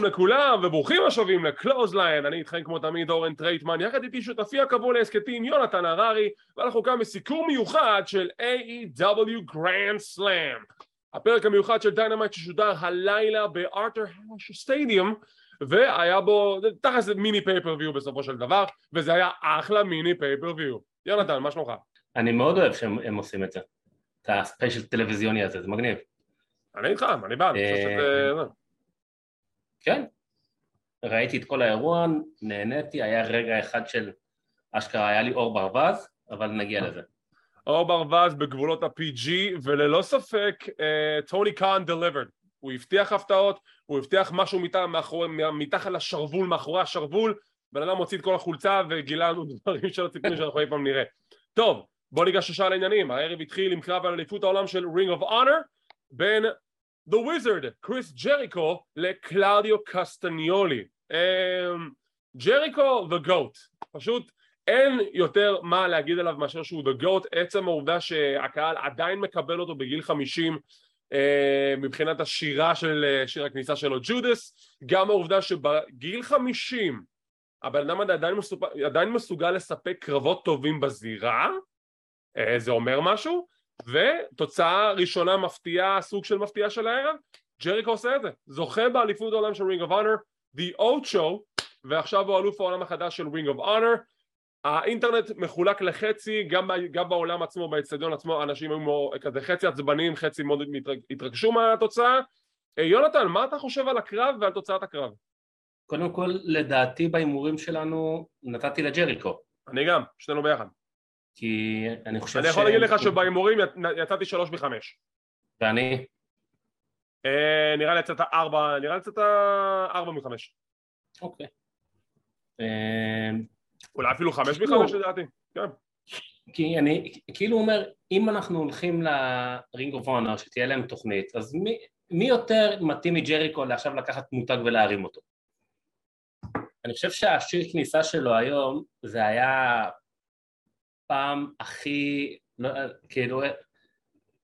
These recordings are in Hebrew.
שלום לכולם וברוכים השבים לקלוזליין, אני איתכם כמו תמיד אורן טרייטמן, יחד איתי שותפי הקבוע להסכתים יונתן הררי ואנחנו כאן בסיקור מיוחד של AEW Grand Slam. הפרק המיוחד של Dynamite ששודר הלילה ב Arthur Ashe Stadium והיה בו, תכלס מיני pay-per-view בסופו של דבר וזה היה אחלה מיני pay-per-view יונתן, מה שלומך? אני מאוד אוהב שהם עושים את זה, את ה special טלוויזיוני הזה, זה מגניב. אני איתך, אני בעד, אני חושב שזה... כן, ראיתי את כל האירוע, נהניתי, היה רגע אחד של אשכרה, היה לי אור ברווז, אבל נגיע לזה. אור ברווז בגבולות ה-PG, וללא ספק טוני קאן דליברד. הוא הבטיח הפתעות, הוא הבטיח משהו מתחת לשרוול, מאחורי השרוול, בן אדם הוציא את כל החולצה וגילה לנו דברים שלא ציפינו שאנחנו אי פעם נראה. טוב, בוא ניגש ישר לעניינים, הערב התחיל עם קרב על אליפות העולם של Ring of Honor בין The Wizard, קריס ג'ריקו, לקלאודיו קסטניולי. ג'ריקו, The GOAT. פשוט אין יותר מה להגיד עליו מאשר שהוא The GOAT. עצם העובדה שהקהל עדיין מקבל אותו בגיל 50 uh, מבחינת השירה של uh, שיר הכניסה שלו ג'ודס, גם העובדה שבגיל 50 הבן אדם עדיין מסוגל, עדיין מסוגל לספק קרבות טובים בזירה, אה, זה אומר משהו, ותוצאה ראשונה מפתיעה, סוג של מפתיעה של הערב, ג'ריקו עושה את זה, זוכה באליפות העולם של Ring of Honor, The Show, ועכשיו הוא אלוף העולם החדש של Ring of Honor, האינטרנט מחולק לחצי, גם, גם בעולם עצמו, באצטדיון עצמו, אנשים היו כזה חצי עצבניים, חצי מאוד התרגשו מהתוצאה. יונתן, מה אתה חושב על הקרב ועל תוצאת הקרב? קודם כל, לדעתי בהימורים שלנו נתתי לג'ריקו. אני גם, שנינו ביחד. כי אני חושב ש... אני יכול להגיד לך שבהימורים יצאתי שלוש מחמש. ואני? אה, נראה לי יצאת ארבע, נראה לי יצאת ארבע מחמש. אוקיי. אה, אולי אפילו חמש מחמש לדעתי, כן. כי אני כאילו אומר, אם אנחנו הולכים לרינג אוף אונר שתהיה להם תוכנית, אז מי, מי יותר מתאים מג'ריקו לעכשיו לקחת מותג ולהרים אותו? אני חושב שהשיר כניסה שלו היום זה היה פעם הכי, לא, כאילו,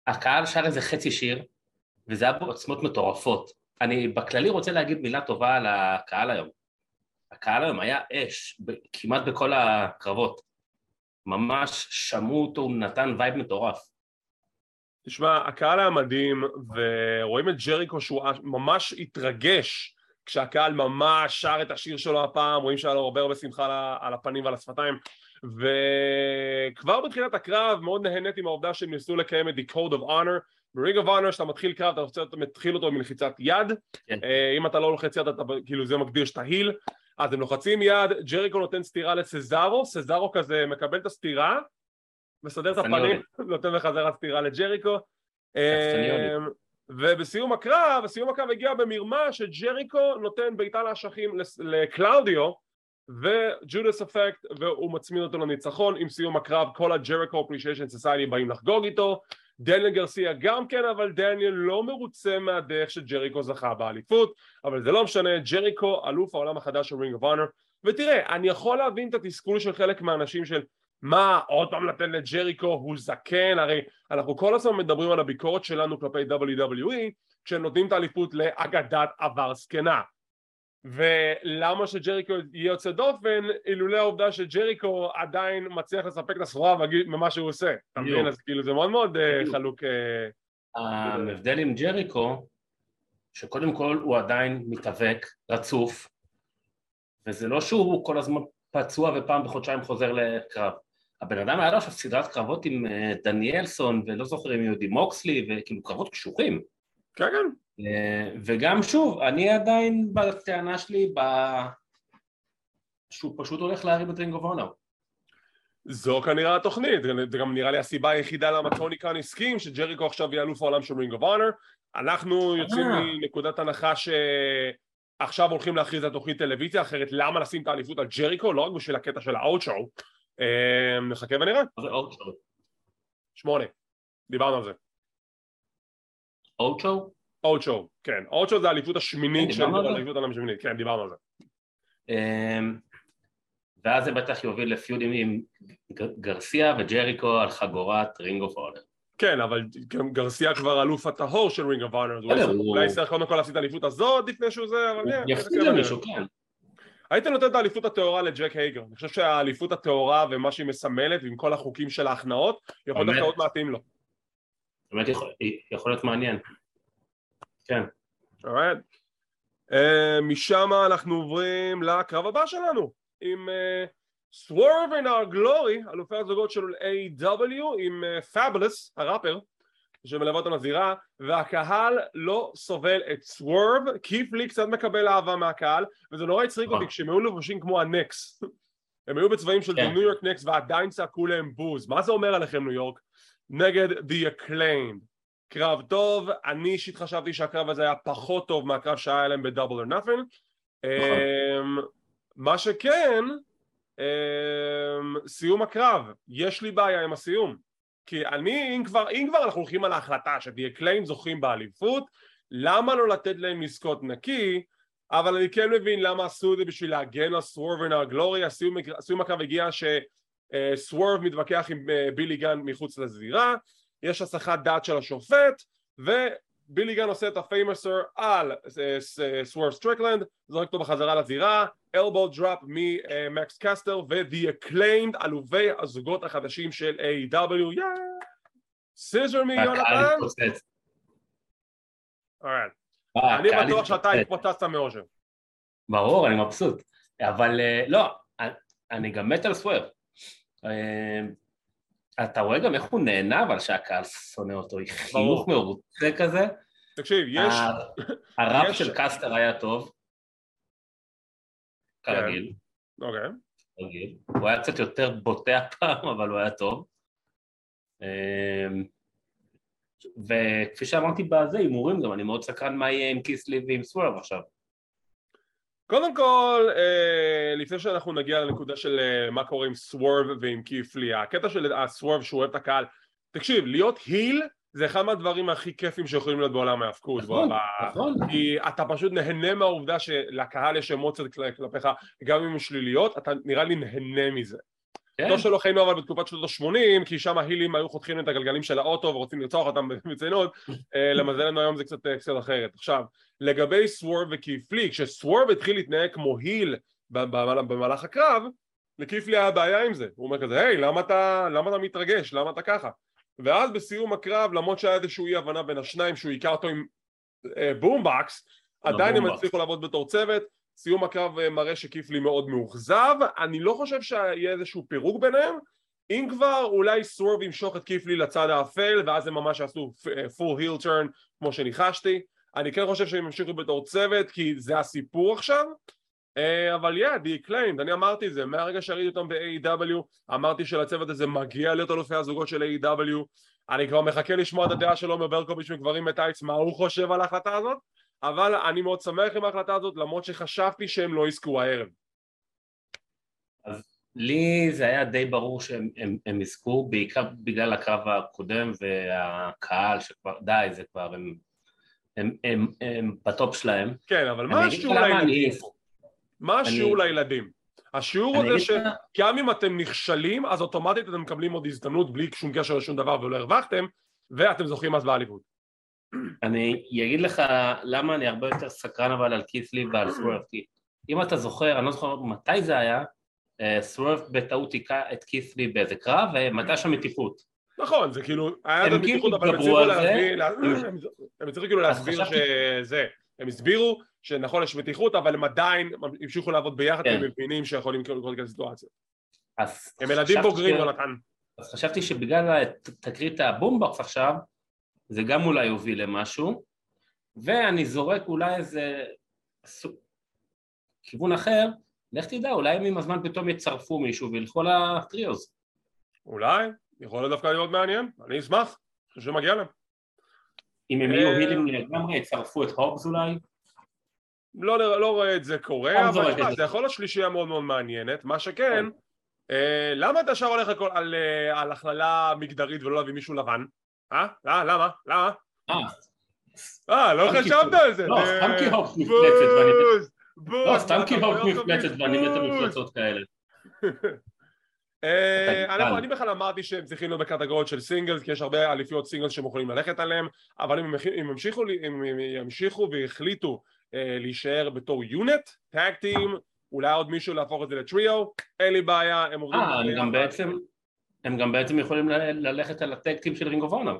הקהל שר איזה חצי שיר, וזה היה בעוצמות מטורפות. אני בכללי רוצה להגיד מילה טובה על הקהל היום. הקהל היום היה אש, כמעט בכל הקרבות. ממש שמעו אותו, הוא נתן וייב מטורף. תשמע, הקהל היה מדהים, ורואים את ג'ריקו שהוא ממש התרגש כשהקהל ממש שר את השיר שלו הפעם, רואים שהיה לו הרבה הרבה שמחה על הפנים ועל השפתיים. וכבר בתחילת הקרב מאוד נהניתי מהעובדה שהם ניסו לקיים את The Code of Honor. ב-Ring of Honor כשאתה מתחיל קרב אתה רוצה, אתה מתחיל אותו מלחיצת יד. כן. אה, אם אתה לא לוחץ יד אתה כאילו זה מגדיר שאתה היל אז הם לוחצים יד, ג'ריקו נותן סטירה לסזארו, סזארו כזה מקבל את הסטירה מסדר את הפנים, נותן בחזרה סטירה לג'ריקו. אה, ובסיום הקרב, בסיום הקרב הגיע במרמה שג'ריקו נותן בעיטה לאשכים לקלאודיו וג'ודס אפקט והוא מצמיד אותו לניצחון עם סיום הקרב כל הג'ריקו אפרישיישן סוסייטי באים לחגוג איתו. דניאל גרסיה גם כן אבל דניאל לא מרוצה מהדרך שג'ריקו זכה באליפות אבל זה לא משנה ג'ריקו אלוף העולם החדש של רינג אוף אונר ותראה אני יכול להבין את התסכול של חלק מהאנשים של מה עוד פעם לתת לג'ריקו? הוא זקן. הרי אנחנו כל הזמן מדברים על הביקורת שלנו כלפי WWE כשהם נותנים את האליפות לאגדת עבר זקנה ולמה שג'ריקו יהיה יוצא דופן אילולא העובדה שג'ריקו עדיין מצליח לספק את הסחורה ממה שהוא עושה. אתה מבין? אז כאילו זה מאוד מאוד אה, חלוק אה, ההבדל עם ג'ריקו שקודם כל הוא עדיין מתאבק רצוף וזה לא שהוא כל הזמן פצוע ופעם בחודשיים חוזר לקרב. הבן אדם היה לו עכשיו סדרת קרבות עם אה, דניאלסון ולא זוכר אם יהודי מוקסלי וכאילו קרבות קשוחים כן כן. אה, וגם שוב, אני עדיין בטענה שלי ב... שהוא פשוט הולך להרים את רינג אוף אונר. זו כנראה התוכנית, זה גם נראה לי הסיבה היחידה למה טוני קאן הסכים שג'ריקו עכשיו יהיה אלוף העולם של רינג אוף אונר אנחנו יוצאים אה. מנקודת הנחה שעכשיו הולכים להכריז על תוכנית טלוויזיה אחרת למה לשים את האליפות על ג'ריקו? לא רק בשביל הקטע של האוט שואו אה, נחכה ונראה. שמונה, דיברנו על זה שואו? אוצ'ו, כן, אוצ'ו זה האליפות השמינית של האליפות העולם השמינית, כן, דיברנו על זה. אמ, ואז זה בטח יוביל לפיודים עם גרסיה וג'ריקו על חגורת רינג אוף אונר. כן, אבל גם גרסיה כבר אלוף הטהור של רינג אוף אונר, הוא- אולי יצטרך קודם כל להפסיד את האליפות הזאת לפני שהוא זה, אבל כן, יפסיד נחכה למישהו, ונראה. כן. הייתי נותן את האליפות הטהורה לג'ק הייגר, אני חושב שהאליפות הטהורה ומה שהיא מסמלת ועם כל החוקים של ההכנעות, יכול? דווקא עוד מתאים לו. באמת יכול- יכול להיות מעניין. כן. Alright. Uh, משם אנחנו עוברים לקרב הבא שלנו עם Swerve in our glory, אלופי הזוגות של AEW עם Fabolous, uh, הראפר שמלווה אותנו לזירה והקהל לא סובל את סוורב, קית' לי קצת מקבל אהבה מהקהל וזה נורא הצחיק אותי אה. כשהם היו לבושים כמו הנקס הם היו בצבעים של. ניו יורק נקס ועדיין צעקו להם בוז מה זה אומר עליכם ניו יורק? נגד The Acclaimed. קרב טוב, אני אישית חשבתי שהקרב הזה היה פחות טוב מהקרב שהיה להם ב-Double or Nothing. אמ, מה שכן אמ, סיום הקרב, יש לי בעיה עם הסיום. כי אני, אם כבר, אם כבר אנחנו הולכים על ההחלטה שתהיה קליין זוכים באליפות למה לא לתת להם לזכות נקי? אבל אני כן מבין למה עשו את זה בשביל להגן על סוורב and גלורי הסיום, הסיום הקרב הגיע שסוורב מתווכח עם אה, בילי גן מחוץ לזירה יש הסחת דעת של השופט ובילי גן עושה את ה-Famouser על אה, סוורב סטריקלנד זורק אותו בחזרה לזירה elbow drop ממקס קסטר ו-The Acclaimed אלופי הזוגות החדשים של AEW yeah scissor me הקהל יונתן? התפוצץ. Alright. אה, אני בטוח שאתה. התפוצצת מאושר ברור, אני מבסוט. אבל אה, לא, אני גם מת על סוורב. אה, אתה רואה גם איך הוא נהנה, אבל שהקהל שונא אותו, עם חיוך מרוצה כזה. תקשיב, יש... ה- הראפ יש- של קסטר היה טוב. כרגיל, אוקיי. כרגיל. הוא היה קצת יותר בוטה הפעם, אבל הוא היה טוב. אה, וכפי שאמרתי בזה, הימורים גם, אני מאוד סקרן מה יהיה עם קיסלי ועם סוורב עכשיו. קודם כל, אה, לפני שאנחנו נגיע לנקודה של אה, מה קורה עם סוורב ועם קיפלי, הקטע של הסוורב שהוא אוהב את הקהל, תקשיב, להיות היל זה אחד מהדברים הכי כיפים שיכולים להיות בעולם ההאבקות. נכון, נכון. כי אתה פשוט נהנה מהעובדה שלקהל יש אמוציות כל- כלפיך, גם אם הן שליליות, אתה נראה לי נהנה מזה. כן, לא שלא חיינו אבל בתקופת שנות ה-80, כי שם ההילים היו חותכים את הגלגלים של האוטו ורוצים לרצוח אותם במציינות, אה, למזלנו היום זה קצת, אה, קצת אחרת. עכשיו, לגבי סוורב וקיפלי, כשסוורב התחיל להתנהג כמו היל במהלך הקרב, לקית' לי היה בעיה עם זה. הוא אומר כזה, היי, למה אתה, למה אתה מתרגש? למה אתה ככה? ואז בסיום הקרב, למרות שהיה איזושהי אי הבנה בין השניים, שהוא היכה אותו עם אה, בומבוקס, עדיין הם. הצליחו לעבוד בתור צוות, סיום הקרב אה, מראה שקית' לי מאוד מאוכזב, אני לא חושב שיהיה איזשהו פירוק ביניהם, אם כבר אולי סוורב ימשוך את קית' לי לצד האפל ואז הם ממש יעשו full heel turn כמו שניחשתי, אני כן חושב שהם ימשיכו בתור צוות כי זה הסיפור עכשיו, אה, אבל yeah, the acclaimed, אני אמרתי את זה, מהרגע שראיתי אותם ב-AEW, אמרתי שלצוות הזה מגיע להיות אלופי הזוגות של AEW, אני כבר מחכה לשמוע את הדעה של עומר ברקוביץ' מגברים בטייץ, מה הוא חושב על ההחלטה הזאת, אבל אני מאוד שמח עם ההחלטה הזאת למרות שחשבתי שהם לא יזכו הערב. לי זה היה די ברור שהם הם, הם יזכו, בעיקר בגלל הקרב הקודם והקהל שכבר, די, זה כבר, הם, הם, הם, הם בטופ שלהם. כן, אבל מה השיעור לילדים אני-? מה השיעור אני- לילדים? השיעור הוא זה שגם אם אתם נכשלים אז אוטומטית אתם מקבלים עוד הזדמנות בלי שום קשר לשום דבר ולא הרווחתם ואתם זוכים אז באליפות. אני אגיד לך למה אני הרבה יותר סקרן אבל על קית'לי ועל סוורף, כי אם אתה זוכר, אני לא זוכר מתי זה היה, אה, סוורף בטעות היכה את קית'לי באיזה קרב, ומתי שם מתיחות. נכון, זה כאילו, היה הם את כאילו המתיחות, אבל הם הצליחו. להסביר, לה- הם- הם הצליחו כאילו להסביר שזה, הם הסבירו שנכון יש מתיחות, אבל הם עדיין המשיכו לעבוד ביחד, כי כן. הם מבינים שיכולים כאילו לקרות כאלה סיטואציות. הם ילדים בוגרים, יונתן. אז חשבתי שבגלל תקרית הבומבוקס עכשיו, זה גם אולי יוביל למשהו, ואני זורק אולי איזה כיוון אחר, לך תדע, אולי הם עם הזמן פתאום יצרפו מישהו וילכו לטריוז. אולי, יכול להיות דווקא להיות מעניין, אני אשמח, חושב שמגיע להם. אם הם אה, יהיו הילים לגמרי, יצרפו את הובס אולי? לא, לא רואה את זה קורה, פעם אבל תשמע, זה. יכול להיות שלישייה מאוד מאוד מעניינת, מה שכן, כן. אה, למה אתה ישר הולך אה, על הכללה מגדרית ולא להביא מישהו לבן? אה? אה? למה? למה? אה, אה, לא חשבת על זה. לא, אה, סתם כי הובס מפלצת ואני לא, סתם כי אומר לך מפלצת ואני מת על? מפלצות כאלה. אה, אני, אני בכלל אמרתי שהם צריכים להיות בקטגוריות של singles כי יש הרבה אליפויות singles שהם יכולים ללכת עליהם אבל אם הם, ימשיכו, והחליטו אה, להישאר בתור unit, tag team, אולי עוד מישהו להפוך את זה ל-trio, אין לי בעיה, הם עובדים... אה, הם גם בעצם, הם גם בעצם יכולים ללכת על ה-tag team של רינג אוף אונר.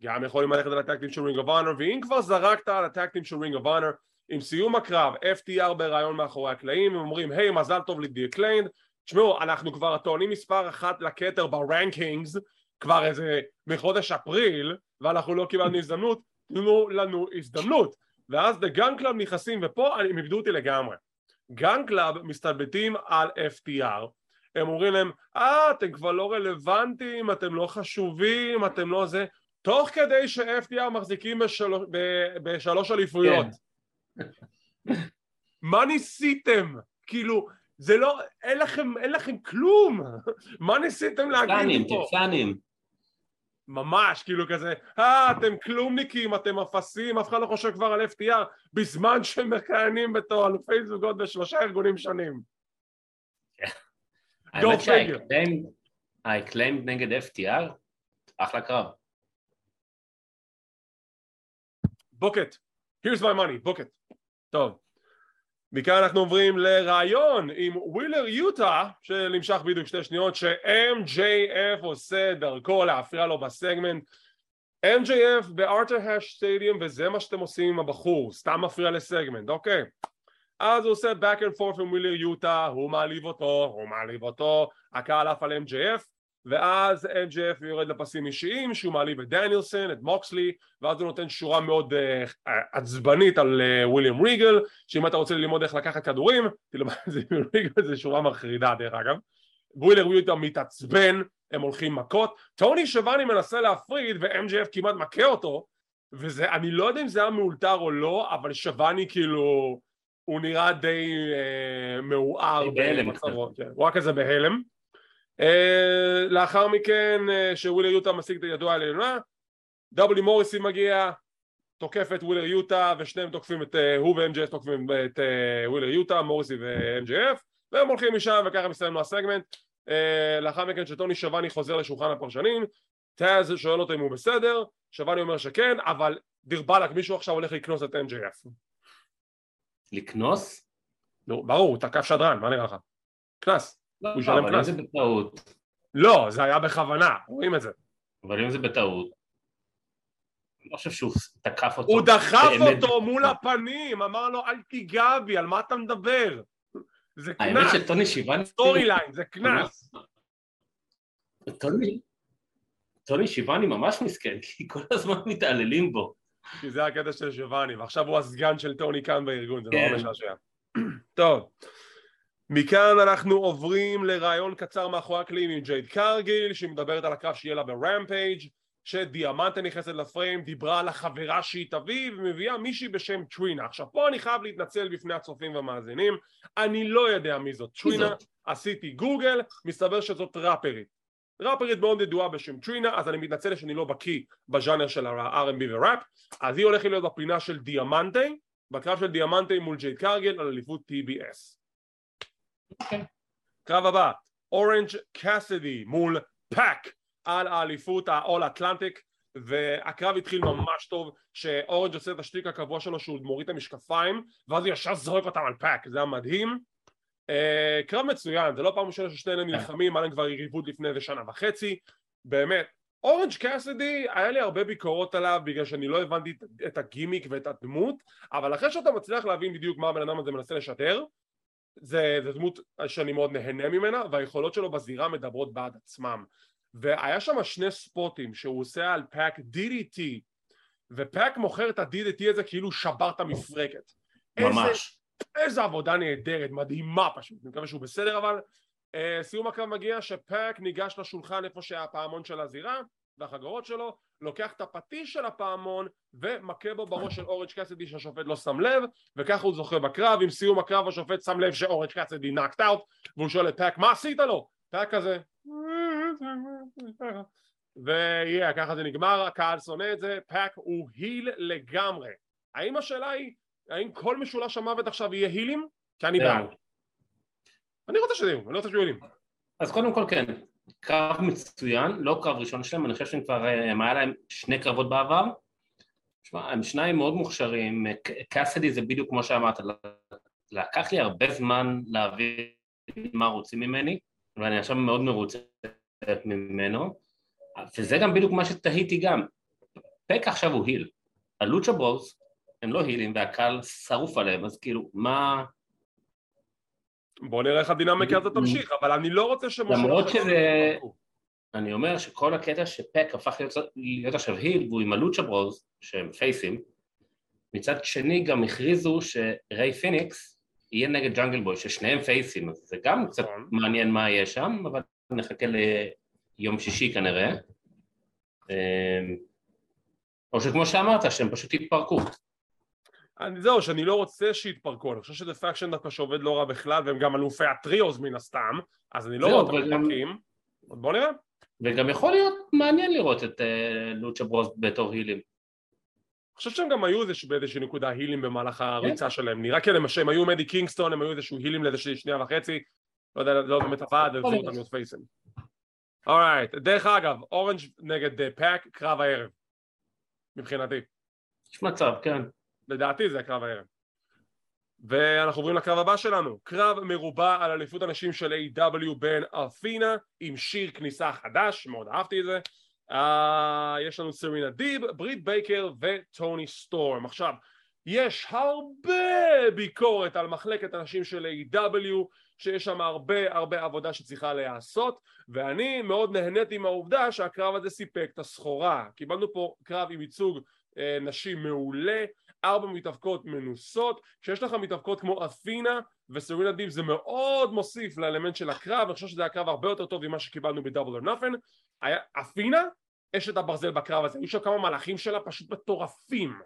גם יכולים ללכת על ה-tag team של רינג אוף אונר, ואם כבר זרקת על ה-tag team של רינג אוף אונר, עם סיום הקרב, FTR בריאיון מאחורי הקלעים, הם אומרים, היי, hey, מזל טוב ל-The Acclaimed, תשמעו, אנחנו כבר הטוענים מספר אחת לכתר ב-rankings, כבר איזה מחודש אפריל, ואנחנו לא קיבלנו הזדמנות, תנו לנו הזדמנות. ואז The Gun Club נכנסים, ופה הם איבדו אותי לגמרי. Gun Club מסתלבטים על FTR, הם אומרים להם, אה, אתם כבר לא רלוונטיים, אתם לא חשובים, אתם לא זה, תוך כדי ש-FTR מחזיקים בשל... ב... בשלוש אליפויות. כן. מה ניסיתם? כאילו, זה לא, אין לכם, אין לכם כלום, מה ניסיתם להגיד פה? פלנים, ממש, כאילו כזה, אה, אתם כלומניקים, אתם אפסים, אף אחד לא חושב כבר על FTR, בזמן שהם מכהנים בתור אלופי זוגות בשלושה ארגונים שונים. האמת שה-Acclaimed נגד FTR, אחלה קרב. Book it, here's my money, book it. טוב. מכאן אנחנו עוברים לריאיון עם ווילר יוטה שנמשך בדיוק שתי שניות ש-MJF עושה דרכו להפריע לו בסגמנט. MJF בארתור אש סטדיום וזה מה שאתם עושים עם הבחור. סתם מפריע לסגמנט. אוקיי אז הוא עושה back and forth עם ווילר יוטה הוא מעליב אותו הוא מעליב אותו הקהל עף על MJF ואז MJF יורד לפסים אישיים שהוא מעליב את דניאלסון, את מוקסלי ואז הוא נותן שורה מאוד uh, עצבנית על uh, וויליאם ריגל שאם אתה רוצה ללמוד איך לקחת כדורים תלמד את זה עם ריגל זה שורה מחרידה דרך אגב. וויליאם ריגל מתעצבן הם הולכים מכות. טוני שבני מנסה להפריד ו-MJF כמעט מכה אותו וזה אני לא יודע אם זה היה מאולתר או לא אבל שבני כאילו הוא נראה די uh, מעוער במצבו, כן. הוא רק כזה בהלם. אה, לאחר מכן אה, שווילר יוטה משיג את הידוע על העליונה W. מוריסי מגיע תוקף את ווילר יוטה ושניהם תוקפים את אה, הוא ו-MJF תוקפים את ווילר יוטה מוריסי ו-MJF והם הולכים משם וככה מסתיים לו הסגמנט. לאחר מכן שטוני שבני חוזר לשולחן הפרשנים. טאז שואל אותו אם הוא בסדר שבני אומר שכן אבל דיר באלאק מישהו עכשיו הולך לקנוס את MJF לקנוס? נו ברור הוא תקף שדרן מה נראה לך? קנס לא, הוא ישלם קנס. אבל אם זה בטעות. לא, זה היה בכוונה, רואים את זה. אבל אם זה בטעות, אני לא חושב שהוא תקף אותו. הוא דחף אותו מול הפנים, אמר לו אל תיגע בי, על מה אתה מדבר? זה קנס. האמת שטוני שיבני... storyline, זה קנס. טוני שיבאני ממש מסכן, כי כל הזמן מתעללים בו. כי זה הקטע של שיבני, ועכשיו הוא הסגן של טוני כאן בארגון, זה נורא כן. משעשע. טוב. מכאן אנחנו עוברים לרעיון קצר מאחורי הקלעים עם ג'ייד קרגיל שמדברת על הקרב שיהיה לה ברמפייג' שדיאמנטה נכנסת לפריים דיברה על החברה שהיא תביא ומביאה מישהי בשם טרינה עכשיו פה אני חייב להתנצל בפני הצופים והמאזינים אני לא יודע מי זאת טרינה עשיתי גוגל מסתבר שזאת ראפרית ראפרית מאוד ידועה בשם טרינה אז אני מתנצל שאני לא בקיא בז'אנר של ה-R&B וראפ. אז היא הולכת להיות בפינה של דיאמנטה בקרב של דיאמנטה מול ג'ייד קרגיל על אליפות TBS אוקיי. קרב הבא, אורנג' קאסידי מול פאק על האליפות ה-all Atlantic והקרב התחיל ממש טוב שאורנג' עושה את השטיק הקבוע שלו שהוא מוריד את המשקפיים ואז הוא ישר זורק אותם על פאק זה היה מדהים קרב מצוין זה לא פעם ראשונה ששני אלה נלחמים היה להם כבר יריבות לפני איזה שנה וחצי. באמת אורנג' קאסידי היה לי הרבה ביקורות עליו בגלל שאני לא הבנתי את הגימיק ואת הדמות אבל אחרי שאתה מצליח להבין בדיוק מה הבן אדם הזה מנסה לשדר זה, זה דמות שאני מאוד נהנה ממנה והיכולות שלו בזירה מדברות בעד עצמם. והיה שם שני ספוטים שהוא עושה על פאק DDT ופאק מוכר את ה-DDT הזה כאילו שבר את המפרקת. ממש. איזה, איזה עבודה נהדרת, מדהימה פשוט, אני מקווה שהוא בסדר אבל uh, סיום הקרב מגיע שפאק ניגש לשולחן איפה שהיה הפעמון של הזירה והחגורות שלו, לוקח את הפטיש של הפעמון ומכה בו בראש של אורנג' קאסידי שהשופט לא שם לב וככה הוא זוכה בקרב, עם סיום הקרב השופט שם לב שאורנג' קאסידי knocked out והוא שואל את פאק מה עשית לו? פאק כזה ויהיה ככה זה נגמר, הקהל שונא את זה, פאק הוא heel לגמרי האם השאלה היא, האם כל משולש המוות עכשיו יהיה הילים? כי אני בעד אני רוצה שיהיו, אני רוצה שיהיו הילים אז קודם כל כן, קרב מצוין, לא קרב ראשון שלהם, אני חושב שהם כבר, הם היה להם שני קרבות בעבר. תשמע, הם שניים מאוד מוכשרים, קאסדי זה בדיוק כמו שאמרת, לקח לי הרבה זמן להבין מה רוצים ממני, ואני עכשיו מאוד מרוצה ממנו, וזה גם בדיוק מה שתהיתי גם. פק עכשיו הוא היל, הלוצ'ה ברוז הם לא הילים והקהל שרוף עליהם, אז כאילו, מה... בוא נראה איך הדינמיקה הזאת תמשיך, אבל אני לא רוצה שמשה... למרות שזה... אני אומר שכל הקטע שפק הפך להיות, להיות עכשיו היל והוא עם הלוצ'ה ברוז, שהם פייסים, מצד שני גם הכריזו שריי פיניקס יהיה נגד ג'אנגל בוי, ששניהם פייסים, אז זה גם קצת נכון. מעניין מה יהיה שם, אבל נחכה ליום שישי כנראה. אמ, או שכמו שאמרת, שהם פשוט יתפרקו. אני, זהו, שאני לא רוצה שיתפרקו, אני חושב שזה faction דווקא שעובד לא רע בכלל, והם גם אלופי ה trios מן הסתם, אז אני לא רואה אותם מתפרקים. בוא נראה. וגם יכול להיות מעניין לראות את אה, לוצ'ה ברוז בתור heel ים. אני חושב שהם גם היו איזוש- באיזושהי נקודה heel ים במהלך כן. הריצה שלהם, נראה כאילו שהם היו עם אדי קינגסטון, הם היו איזשהו heel ים לאיזושהי שנייה וחצי, לא יודע, לא באמת עבד, עזבו. אותם להיות face ים. alright, דרך אגב, אורנג' נגד אה, פאק, קרב הערב, מבחינתי. יש מצב, כן. לדעתי זה הקרב הערב. ואנחנו עוברים לקרב הבא שלנו, קרב מרובע על אליפות הנשים של A.E.W. בין אתינה עם שיר כניסה חדש, מאוד אהבתי את זה. Uh, יש לנו סרינה דיב, ברית בייקר וטוני סטורם. עכשיו, יש הרבה ביקורת על מחלקת הנשים של A.E.W. שיש שם הרבה הרבה עבודה שצריכה להיעשות ואני מאוד נהניתי מהעובדה שהקרב הזה סיפק את הסחורה. קיבלנו פה קרב עם ייצוג אה, נשים מעולה ארבע מתאבקות מנוסות, כשיש לך מתאבקות כמו אתינה וסרינה דיב זה מאוד מוסיף לאלמנט של הקרב, אני חושב שזה היה קרב הרבה יותר טוב ממה שקיבלנו בדאבל או נאפן. אתינה, אשת הברזל בקרב הזה, היו שם כמה מהלכים שלה פשוט מטורפים.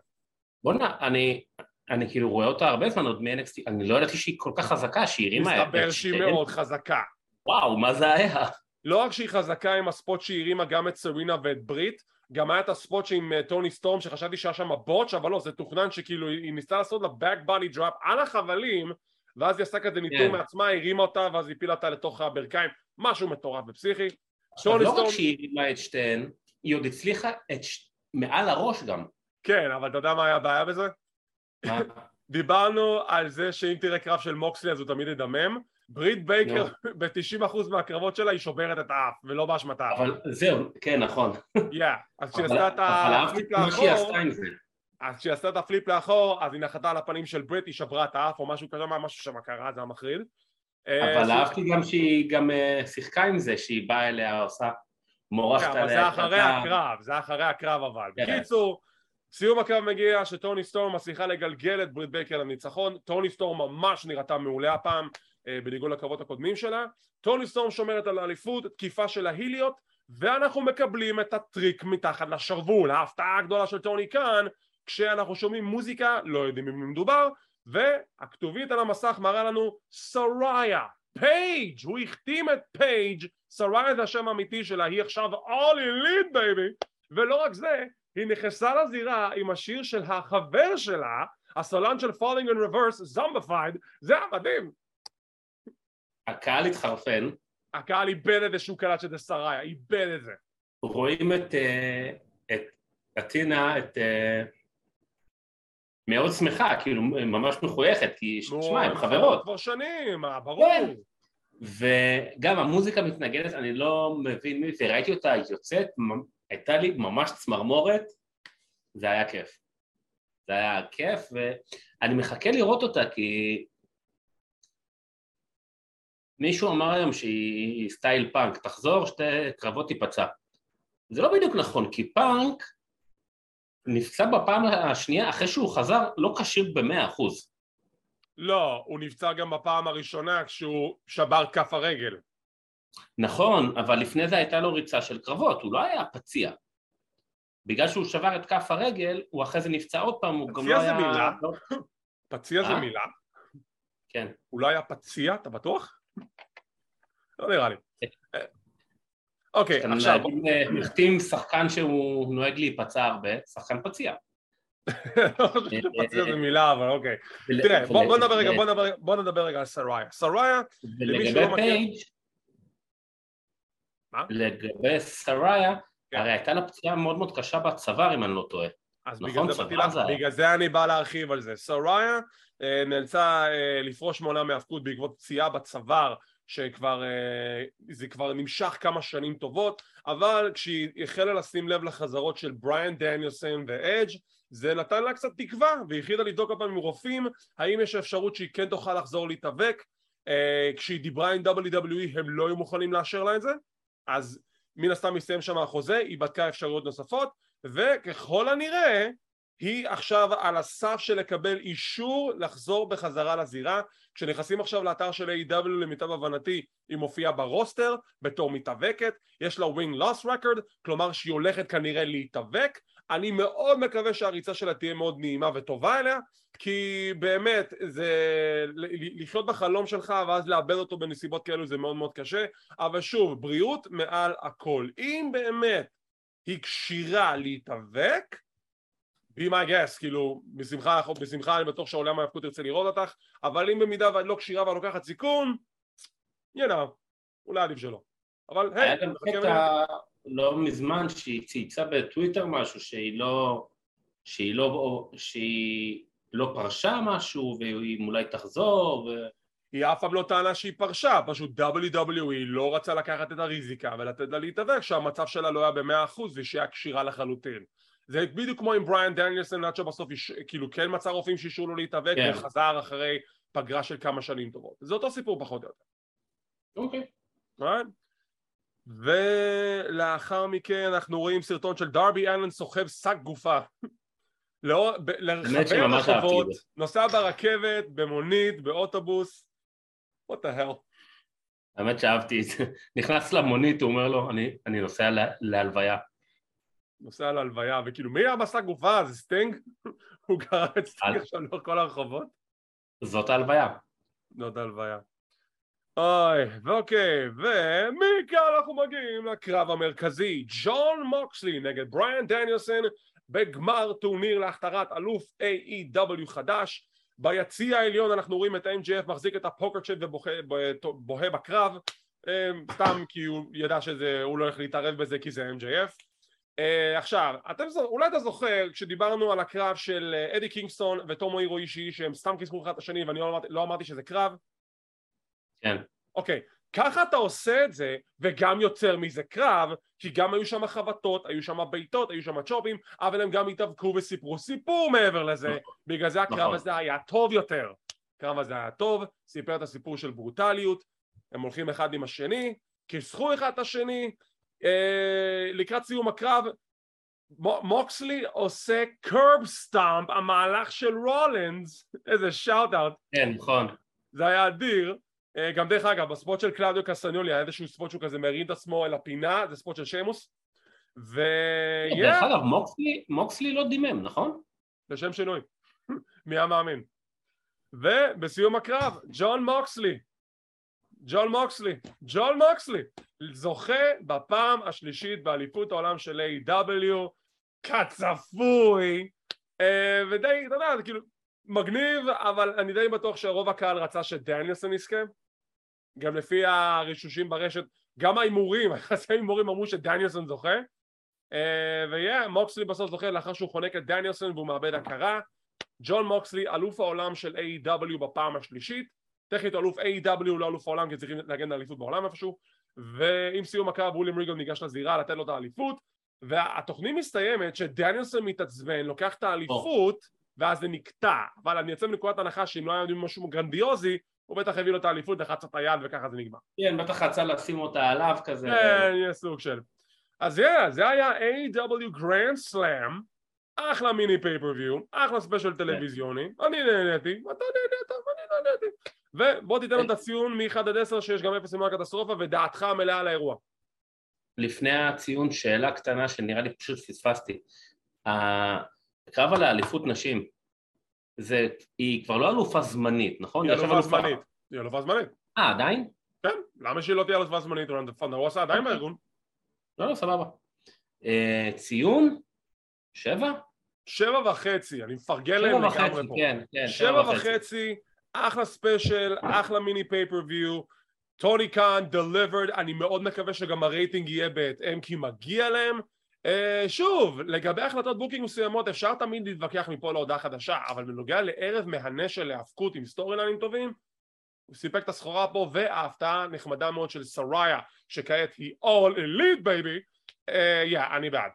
בוא'נה, אני, אני כאילו רואה אותה הרבה זמן עוד מ-NXT, אני לא ידעתי שהיא כל כך חזקה, שהיא הרימה מסתבר שהיא. מאוד חזקה. וואו, מה זה היה? לא רק שהיא חזקה עם הספוט שהיא הרימה גם את סרינה ואת ברית, גם היה את הספוט שעם אה, טוני סטורם שחשבתי שהיה שם בוטש, אבל לא, זה תוכנן שכאילו היא ניסתה לעשות לה back body drop על החבלים, ואז היא עשתה כזה ניטור כן. מעצמה, הרימה אותה ואז היא הפילה אותה לתוך הברכיים, משהו מטורף ופסיכי. טוני לא רק סטורם, שהיא הרימה את שתיהן, היא עוד הצליחה את ש... מעל הראש גם. כן, אבל אתה יודע מה היה הבעיה בזה? דיברנו על זה שאם תראה קרב של מוקסלי אז הוא תמיד ידמם, ברית בייקר ב-90% מהקרבות שלה היא שוברת את האף, ולא באשמתה. אבל זהו, כן, נכון. יא, אז כשהיא עשתה את הפליפ לאחור. אז כשהיא עשתה את הפליפ לאחור, אז היא נחתה על הפנים של ברית, היא שברה את האף או משהו כזה, מה- משהו שם קרה, זה היה מחריד. אה, אבל אהבתי גם שהיא גם אה, שיחקה עם זה, שהיא באה אליה, עושה מורחת כן, עליה. זה אחרי. הקרב, זה אחרי הקרב אבל. כן. בקיצור, סיום הקרב מגיע שטוני סטורם מצליחה לגלגל את ברית בייקר לניצחון, טוני סטורם ממש נראתה מעולה הפעם, בניגוד לקרבות הקודמים שלה, טוני סטורם שומרת על האליפות, תקיפה של ה heel יות, ואנחנו מקבלים את הטריק מתחת לשרוול, ההפתעה הגדולה של טוני כאן, כשאנחנו שומעים מוזיקה, לא יודעים במי מדובר, והכתובית על המסך מראה לנו סוריה, פייג', הם החתימו את פייג', סוריה זה השם האמיתי שלה, היא עכשיו all elite baby, ולא רק זה, היא נכנסה לזירה עם השיר של החבר שלה, הסולן של Falling in Reverse, Zombified, זה היה מדהים. הקהל התחרפן, הקהל איבד את זה שהוא קלט שזה סוריה, איבד את זה. רואים את, אה, את אתינה, את... אה, מאוד שמחה, כאילו ממש מחויכת, כי שמע, הן חברות. כבר שנים, מה, ברור. כן. וגם המוזיקה מתנגנת, אני לא מבין מי, וראיתי אותה יוצאת, הייתה לי ממש צמרמורת, זה היה כיף. זה היה כיף, ואני מחכה לראות אותה, כי מישהו אמר היום שהיא סטייל פאנק, תחזור, שתי קרבות תיפצע. זה לא בדיוק נכון, כי פאנק נפצע בפעם השנייה אחרי שהוא חזר לא כשיר במאה אחוז. לא, הוא נפצע גם בפעם הראשונה כשהוא שבר כף הרגל. נכון, אבל לפני זה הייתה לו ריצה של קרבות, הוא לא היה פציע. בגלל שהוא שבר את כף הרגל, הוא אחרי זה נפצע עוד פעם, הוא גם פציע לא זה היה... מילה. לא- פציע זה אה? מילה. כן. הוא לא היה פציע, אתה בטוח? לא נראה לי. אה, אוקיי, עכשיו, להגיד, אה, שחקן שהוא נוהג להיפצע הרבה, שחקן פציע. לא חושב שפציע זה מילה, אבל אוקיי. תראה, בוא נדבר רגע, על סריה. סריה, למי שלא מכיר- מה? לגבי סראיה, כן. הרי הייתה לה פציעה מאוד מאוד קשה בצוואר אם אני לא טועה. אז נכון, בגלל זה זה. בגלל זה אני בא להרחיב על זה. סוראיה אה, נאלצה אה, לפרוש מעולם מהאבקות בעקבות פציעה בצוואר שכבר, אה, זה כבר נמשך כמה שנים טובות, אבל כשהיא החלה לשים לב לחזרות של בריאן דניאלסון ואדג' זה נתן לה קצת תקווה והיא החליטה לבדוק הפעם עם רופאים האם יש אפשרות שהיא כן תוכל לחזור להתאבק כשהיא דיברה עם WWE הם לא היו מוכנים לאשר לה את זה אז מן הסתם מסתיים שם החוזה, היא בדקה אפשרויות נוספות וככל הנראה היא עכשיו על הסף של לקבל אישור לחזור בחזרה לזירה. כשנכנסים עכשיו לאתר של A.W למיטב הבנתי היא מופיעה ברוסטר בתור מתאבקת יש לה win loss record כלומר שהיא הולכת כנראה להתאבק אני מאוד מקווה שהריצה שלה תהיה מאוד נעימה וטובה אליה כי באמת זה לחיות בחלום שלך ואז לאבד אותו בנסיבות כאלו זה מאוד מאוד קשה אבל שוב בריאות מעל הכל. אם באמת היא כשירה להתאבק be my guest, כאילו בשמחה, בשמחה אני בטוח שהעולם ההאבקות ירצה לראות אותך אבל אם במידה ואת לא כשירה ואת לוקחת סיכון you know, אולי עדיף שלא. אבל היי, לא מזמן שהיא צייצה בטוויטר משהו שהיא לא, שהיא לא, שהיא לא פרשה משהו והיא אולי תחזור ו... היא אף פעם לא טענה שהיא פרשה, פשוט WWE לא רצה לקחת את הריזיקה ולתת לה להתאבק שהמצב שלה לא היה במאה אחוז ושהיא היה כשירה לחלוטין זה בדיוק כמו עם בריאן דניאלסון עד שבסוף יש, כאילו כן מצא רופאים שאישרו לו להתאבק כן. וחזר אחרי פגרה של כמה שנים טובות זה אותו סיפור פחות או יותר אוקיי. right? ולאחר מכן אנחנו רואים סרטון של דרבי אלן סוחב שק גופה ב- לרחבי הרחובות, זה. נוסע ברכבת, במונית, באוטובוס what the hell האמת שאהבתי את זה. נכנס למונית, הוא אומר לו, אני, אני נוסע לה, להלוויה. נוסע להלוויה, וכאילו מי היה בשק גופה? זה סטינג? הוא קרא את סטינג עכשיו לאורך כל הרחובות? זאת ההלוויה. זאת הלוויה. אוי, ואוקיי, ומכאן אנחנו מגיעים לקרב המרכזי, ג'ון מוקסלי נגד בריאן דניאלסון בגמר טורניר להכתרת אלוף AEW חדש. ביציע העליון אנחנו רואים את ה-MJF מחזיק את ה poker chip ובוהה בוהה בקרב, אה, סתם כי הוא ידע שהוא לא הולך להתערב בזה כי זה MJF. Uh, עכשיו, אתם, אולי אתה זוכר כשדיברנו על הקרב של אה, אדי קינגסטון וטומו הירו אישי שהם סתם כיסחו אחד את השני ואני לא אמרתי, לא אמרתי שזה קרב כן. אוקיי, ככה אתה עושה את זה וגם יוצר מזה קרב כי גם היו שם חבטות, היו שם בעיטות, היו שם צ'ופים אבל הם גם התאבקו וסיפרו סיפור מעבר לזה בגלל זה הקרב נכון. הזה היה טוב יותר הקרב הזה היה טוב, סיפר את הסיפור של ברוטליות הם הולכים אחד עם השני, כיסחו אחד את השני אה, לקראת סיום הקרב מו- מוקסלי עושה curb stomp המהלך של רולינס איזה shout out כן, נכון. זה היה אדיר גם דרך אגב בספוט של קלאודיו קסטניולי היה איזשהו ספוט שהוא כזה מרים את עצמו אל הפינה זה ספוט של שיימוס. ו... דרך yeah, אגב, מוקסלי, מוקסלי לא דימם, נכון? לשם שינוי. מי היה מאמין? ובסיום הקרב ג'ון מוקסלי. ג'ון מוקסלי. ג'ון מוקסלי זוכה בפעם השלישית באליפות העולם של A.W כצפוי. אה, ודי, אתה יודע, זה כאילו מגניב אבל אני די בטוח שרוב הקהל רצה שדניאלסון יזכה גם לפי הרישושים ברשת גם ההימורים, יחסי ההימורים אמרו שדניאלסון זוכה. אה, ויהיה, מוקסלי בסוף זוכה לאחר שהוא חונק את דניאלסון והוא מאבד הכרה. ג'ון מוקסלי, אלוף העולם של A.W בפעם השלישית. טכנית אלוף AEW לא אלוף העולם כי צריכים להגן על אליפות בעולם איפשהו. ועם סיום הקרב וויליאם ריגל ניגש לזירה לתת לו את האליפות. והתוכנית מסתיימת שדניאלסון מתעצבן, לוקח את האליפות ואז זה נקטע. אבל אני יוצא מנקודת הנחה שאם לא היה משהו גרנדיוזי הוא בטח הביא לו את האליפות, לחץ את היד וככה זה נגמר כן, בטח רצה לשים אותה עליו כזה. כן, יהיה סוג של אז yeah, זה היה A.W. Grand Slam אחלה מיני pay-per-view, אחלה special טלוויזיוני, אני נהניתי, אתה נהנית ואני נהניתי ובוא תיתן לנו את הציון מ-1 עד 10 שיש גם 0 למעלה קטסטרופה ודעתך המלאה על האירוע לפני הציון, שאלה קטנה שנראה לי פשוט פספסתי. הקרב על האליפות נשים, זה, היא כבר לא אלופה זמנית, נכון? היא אלופה זמנית, היא אלופה זמנית, אה, עדיין? כן, למה שהיא לא תהיה אלופה זמנית, עשה עדיין בארגון. לא, לא, סבבה. אה, ציון? שבע? שבע וחצי, אני מפרגן שבע להם וחצי, לגמרי פה. כן, כן, שבע וחצי, אחלה special, אחלה מיני pay-per-view, טוני קאן, delivered, אני מאוד מקווה שגם הרייטינג יהיה בהתאם כי מגיע להם שוב, לגבי החלטות booking מסוימות אפשר תמיד להתווכח מפה להודעה חדשה אבל בנוגע לערב מהנה של להאבקות עם storyline יים טובים הוא סיפק את הסחורה פה וההפתעה נחמדה מאוד של סראיה שכעת היא all elite baby yeah, uh, yeah, אני בעד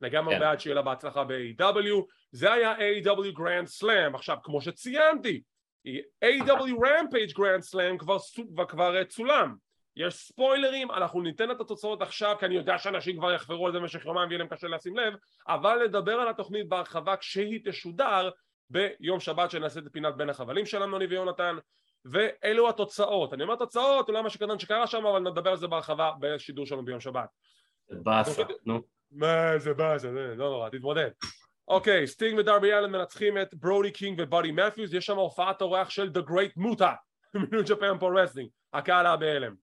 לגמרי yeah. כן. בעד שיהיה לה בהצלחה ב-AEW זה היה A.W. Grand Slam עכשיו כמו שציינתי A.W. Rampage Grand Slam כבר, כבר, כבר צולם יש ספוילרים, אנחנו ניתן את התוצאות עכשיו כי אני יודע שאנשים כבר יחפרו על זה במשך יומיים ויהיה להם קשה לשים לב אבל נדבר על התוכנית בהרחבה כשהיא תשודר ביום שבת שנעשה את פינת בין החבלים שלנו אני ויונתן ואלו התוצאות, אני אומר תוצאות, אולי משהו קטן שקרה שם אבל נדבר על זה בהרחבה בשידור שלנו ביום שבת. באסה, נו. מה זה באסה, זה לא נורא, תתמודד. אוקיי, סטינג ודרבי אלן מנצחים את ברודי קינג ובאדי מת'יוס יש שם הופעת אורח של The Great Muta מ New Japan Pro Wrestling הקהל היה בהלם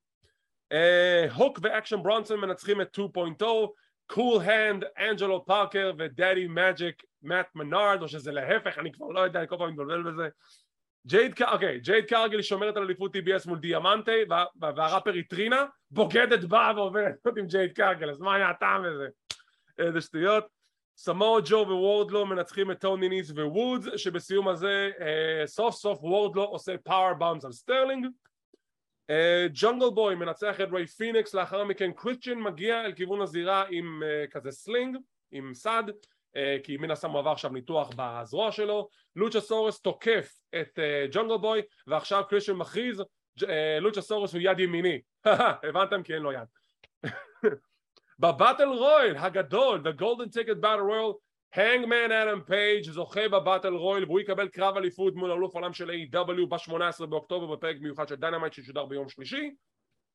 הוק ואקשן ברונסון מנצחים את 2.0 Cool Hand, אנג'לו פארקר ו Daddy Magic מאט מנארד או שזה להפך אני כבר לא יודע אני כל פעם מתבלבל בזה. ג'ייד אוקיי ג'ייד קרגל שומרת על אליפות TBS מול דיאמנטי והראפר טרינה בוגדת בה ועוברת עם ג'ייד קרגל אז מה היה הטעם בזה? איזה שטויות. סמואה ג'ו וורדלו מנצחים את טוני ניס ווודס שבסיום הזה אה, סוף סוף וורדלו עושה powerbombs על סטרלינג ג'ונגל uh, בוי מנצח את ריי פיניקס לאחר מכן קריסטיאן מגיע אל כיוון הזירה עם uh, כזה sling עם סד uh, כי מן הסתם הוא עבר עכשיו ניתוח בזרוע שלו. לוצ'הסורוס תוקף את ג'ונגל uh, בוי ועכשיו קריסטיאן מכריז לוצ'הסורוס הוא יד ימיני. הבנתם? כי אין לו יד. ב battle royal הגדול The Golden Ticket Battle Royal הנגמן אדם פייג' זוכה ב battle royal והוא יקבל קרב אליפות מול אלוף עולם של AEW ב-18 באוקטובר בפרק מיוחד של דיינמייט שישודר ביום שלישי.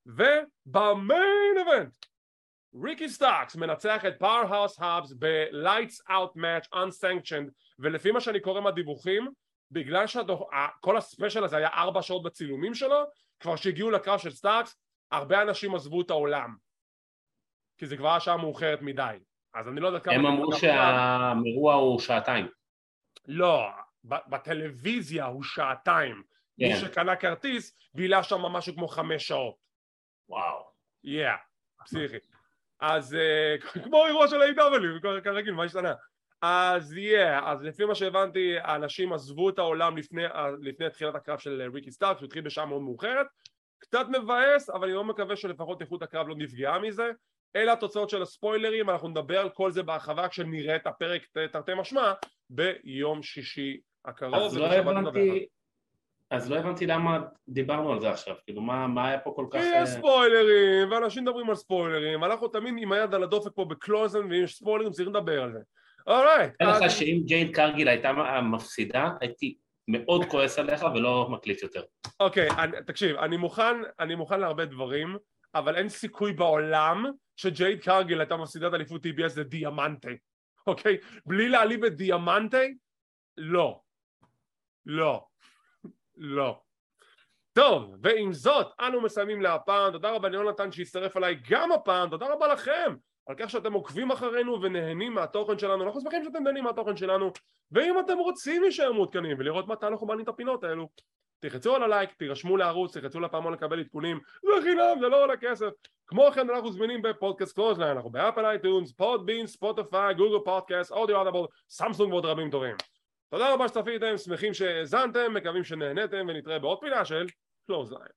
וב main event ריקי סטאקס מנצח את פאוורהאוס האבס ב-Lights Out Match Unsanctioned. ולפי מה שאני קורא מהדיווחים בגלל שכל ה special הזה היה ארבע שעות בצילומים שלו כבר שהגיעו לקרב של סטאקס הרבה אנשים עזבו את האולם. כי זה כבר היה שעה מאוחרת מדי אז אני לא יודע כמה... הם אמרו שהאירוע הוא שעתיים. לא, בטלוויזיה הוא שעתיים. כן. מי שקנה כרטיס בילה שם משהו כמו חמש שעות. וואו. yeah, yeah, פסיכי. אז uh, כמו אירוע של A.W. כרגיל, מה השתנה? אז יא, yeah, אז לפי מה שהבנתי, האנשים עזבו את העולם לפני, לפני תחילת הקרב של ריקי סטארק, שהוא התחיל בשעה מאוד מאוחרת. קצת מבאס, אבל אני לא מקווה שלפחות איכות הקרב לא נפגעה מזה. אלה התוצאות של הספוילרים, אנחנו נדבר על כל זה בהרחבה כשנראה את הפרק תרתי משמע ביום שישי הקרוב. אז לא הבנתי, אז לא הבנתי למה דיברנו על זה עכשיו, כאילו מה, מה היה פה כל כך... יש ספוילרים, ואנשים מדברים על ספוילרים, אנחנו תמיד עם היד על הדופק פה בקלוזן, ואם יש ספוילרים צריכים לדבר על זה. אורייט. אין לך שאם ג'ייד קרגיל הייתה מפסידה, הייתי מאוד כועס עליך ולא מקליט יותר. אוקיי, תקשיב, אני מוכן, אני מוכן להרבה דברים, אבל אין סיכוי בעולם שג'ייד קרגיל הייתה מפסידת אליפות TBS לדיאמנטי, אוקיי? בלי להעליב את דיאמנטי? לא. לא. לא. טוב, ועם זאת, אנו מסיימים להפעם, תודה רבה ליונתן שהצטרף אליי גם הפעם, תודה רבה לכם על כך שאתם עוקבים אחרינו ונהנים מהתוכן שלנו, אנחנו שמחים שאתם נהנים מהתוכן שלנו, ואם אתם רוצים להישאר מעודכנים ולראות מתי אנחנו מעלים את הפינות האלו, תחצו על הלייק, תירשמו לערוץ, תחצו לפעמון לקבל עדכונים, זה חינם, זה לא עולה כסף. כמו כן אנחנו זמינים בפודקאסט קלוזליין, אנחנו באפל אייטיונס, פודבין, ספוטיפיי, גוגל פודקאסט, אודיבל, סמסונג ועוד רבים טובים. תודה רבה שצפיתם, שמחים שהאזנתם, מקווים שנהנתם ונתראה בעוד פינה של קלוזליין.